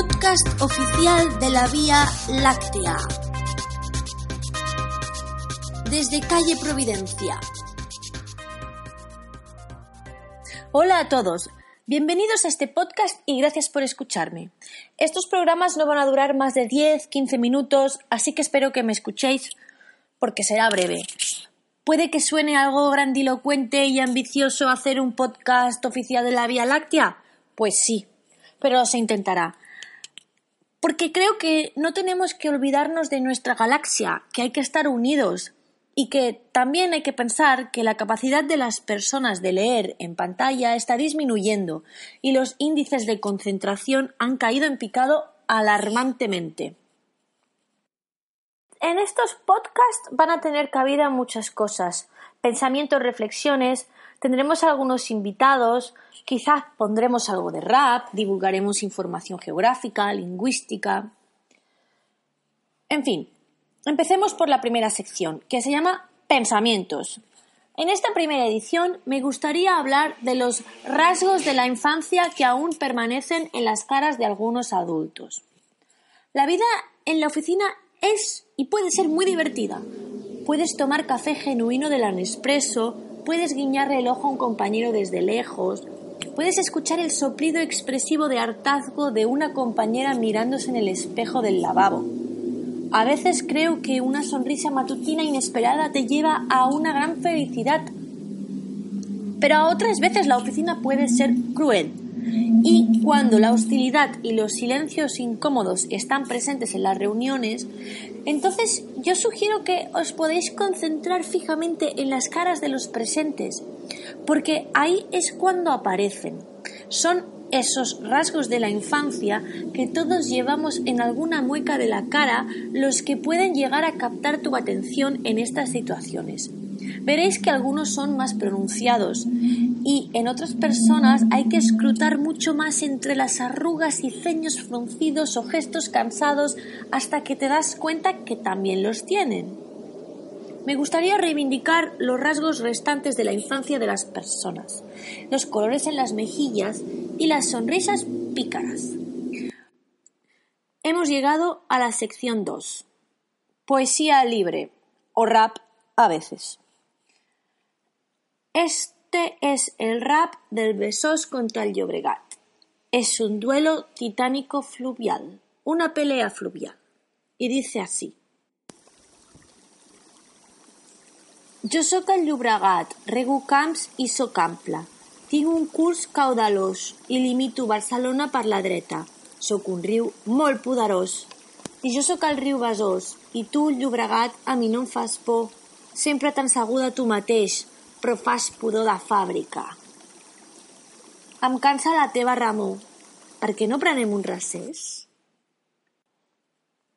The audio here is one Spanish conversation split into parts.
Podcast oficial de la Vía Láctea. Desde calle Providencia. Hola a todos, bienvenidos a este podcast y gracias por escucharme. Estos programas no van a durar más de 10-15 minutos, así que espero que me escuchéis porque será breve. ¿Puede que suene algo grandilocuente y ambicioso hacer un podcast oficial de la Vía Láctea? Pues sí, pero se intentará. Porque creo que no tenemos que olvidarnos de nuestra galaxia, que hay que estar unidos y que también hay que pensar que la capacidad de las personas de leer en pantalla está disminuyendo y los índices de concentración han caído en picado alarmantemente. En estos podcasts van a tener cabida muchas cosas, pensamientos, reflexiones, tendremos algunos invitados, quizás pondremos algo de rap, divulgaremos información geográfica, lingüística. En fin, empecemos por la primera sección, que se llama Pensamientos. En esta primera edición me gustaría hablar de los rasgos de la infancia que aún permanecen en las caras de algunos adultos. La vida en la oficina es y puede ser muy divertida. Puedes tomar café genuino de la Nespresso, puedes guiñarle el ojo a un compañero desde lejos, puedes escuchar el soplido expresivo de hartazgo de una compañera mirándose en el espejo del lavabo. A veces creo que una sonrisa matutina inesperada te lleva a una gran felicidad. Pero a otras veces la oficina puede ser cruel. Y cuando la hostilidad y los silencios incómodos están presentes en las reuniones, entonces yo sugiero que os podéis concentrar fijamente en las caras de los presentes, porque ahí es cuando aparecen. Son esos rasgos de la infancia que todos llevamos en alguna mueca de la cara los que pueden llegar a captar tu atención en estas situaciones. Veréis que algunos son más pronunciados y en otras personas hay que escrutar mucho más entre las arrugas y ceños fruncidos o gestos cansados hasta que te das cuenta que también los tienen. Me gustaría reivindicar los rasgos restantes de la infancia de las personas, los colores en las mejillas y las sonrisas pícaras. Hemos llegado a la sección 2. Poesía libre o rap a veces. Este es el rap del Besós contra el Llobregat. Es un duelo titánico fluvial, una pelea fluvial. Y dice así. Jo sóc el Llobregat, rego camps i sóc ample. Tinc un curs caudalós i limito Barcelona per la dreta. Sóc un riu molt poderós. I jo sóc el riu Besòs, i tu, Llobregat, a mi no em fas por. Sempre tan segur de tu mateix, però fas pudor de fàbrica. Em cansa la teva remor. Per què no prenem un?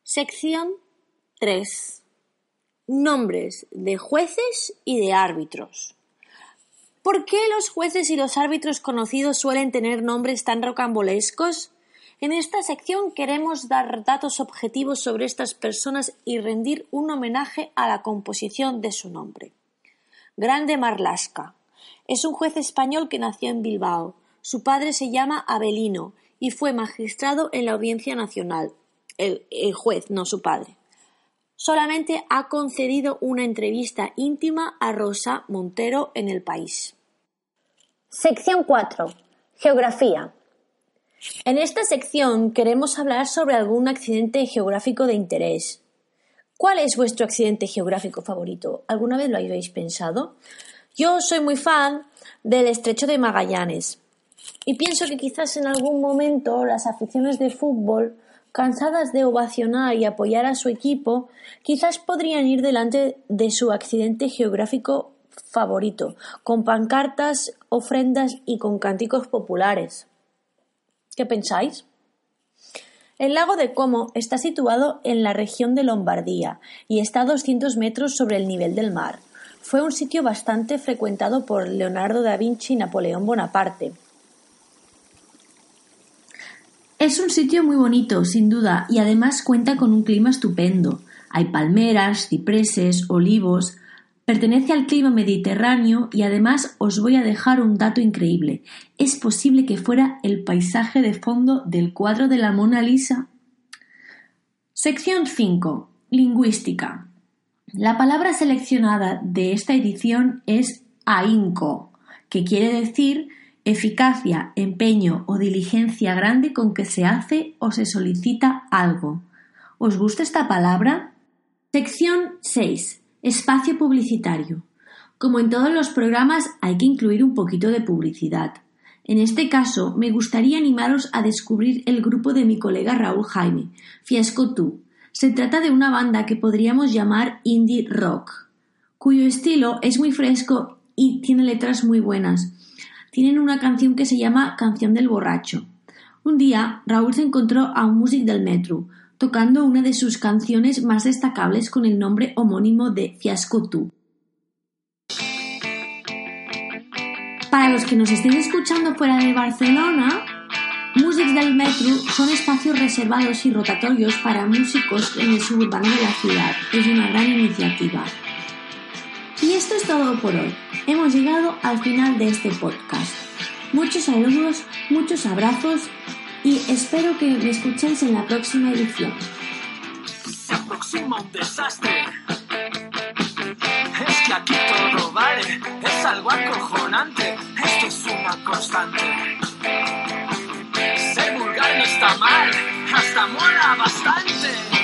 Sección 3. Nombres de jueces y de árbitros. ¿Por qué los jueces y los árbitros conocidos suelen tener nombres tan rocambolescos? En esta sección queremos dar datos objetivos sobre estas personas y rendir un homenaje a la composición de su nombre. Grande Marlasca. Es un juez español que nació en Bilbao. Su padre se llama Abelino y fue magistrado en la Audiencia Nacional. El, el juez, no su padre. Solamente ha concedido una entrevista íntima a Rosa Montero en El País. Sección 4. Geografía. En esta sección queremos hablar sobre algún accidente geográfico de interés. ¿Cuál es vuestro accidente geográfico favorito? ¿Alguna vez lo habéis pensado? Yo soy muy fan del estrecho de Magallanes y pienso que quizás en algún momento las aficiones de fútbol, cansadas de ovacionar y apoyar a su equipo, quizás podrían ir delante de su accidente geográfico favorito, con pancartas, ofrendas y con cánticos populares. ¿Qué pensáis? El lago de Como está situado en la región de Lombardía y está a 200 metros sobre el nivel del mar. Fue un sitio bastante frecuentado por Leonardo da Vinci y Napoleón Bonaparte. Es un sitio muy bonito, sin duda, y además cuenta con un clima estupendo. Hay palmeras, cipreses, olivos, Pertenece al clima mediterráneo y además os voy a dejar un dato increíble. Es posible que fuera el paisaje de fondo del cuadro de la Mona Lisa. Sección 5. Lingüística. La palabra seleccionada de esta edición es ahínco, que quiere decir eficacia, empeño o diligencia grande con que se hace o se solicita algo. ¿Os gusta esta palabra? Sección 6. Espacio publicitario. Como en todos los programas hay que incluir un poquito de publicidad. En este caso, me gustaría animaros a descubrir el grupo de mi colega Raúl Jaime, Fiasco Tú. Se trata de una banda que podríamos llamar indie rock, cuyo estilo es muy fresco y tiene letras muy buenas. Tienen una canción que se llama Canción del Borracho. Un día, Raúl se encontró a un músico del metro, tocando una de sus canciones más destacables con el nombre homónimo de Fiasco Tú. Para los que nos estén escuchando fuera de Barcelona, Músics del Metro son espacios reservados y rotatorios para músicos en el suburbano de la ciudad. Es una gran iniciativa. Y esto es todo por hoy. Hemos llegado al final de este podcast. Muchos saludos, muchos abrazos y espero que me escuchéis en la próxima edición. Se aproxima un desastre. Es que aquí todo vale, es algo acojonante, esto es una constante. Ser vulgar no está mal, hasta mola bastante.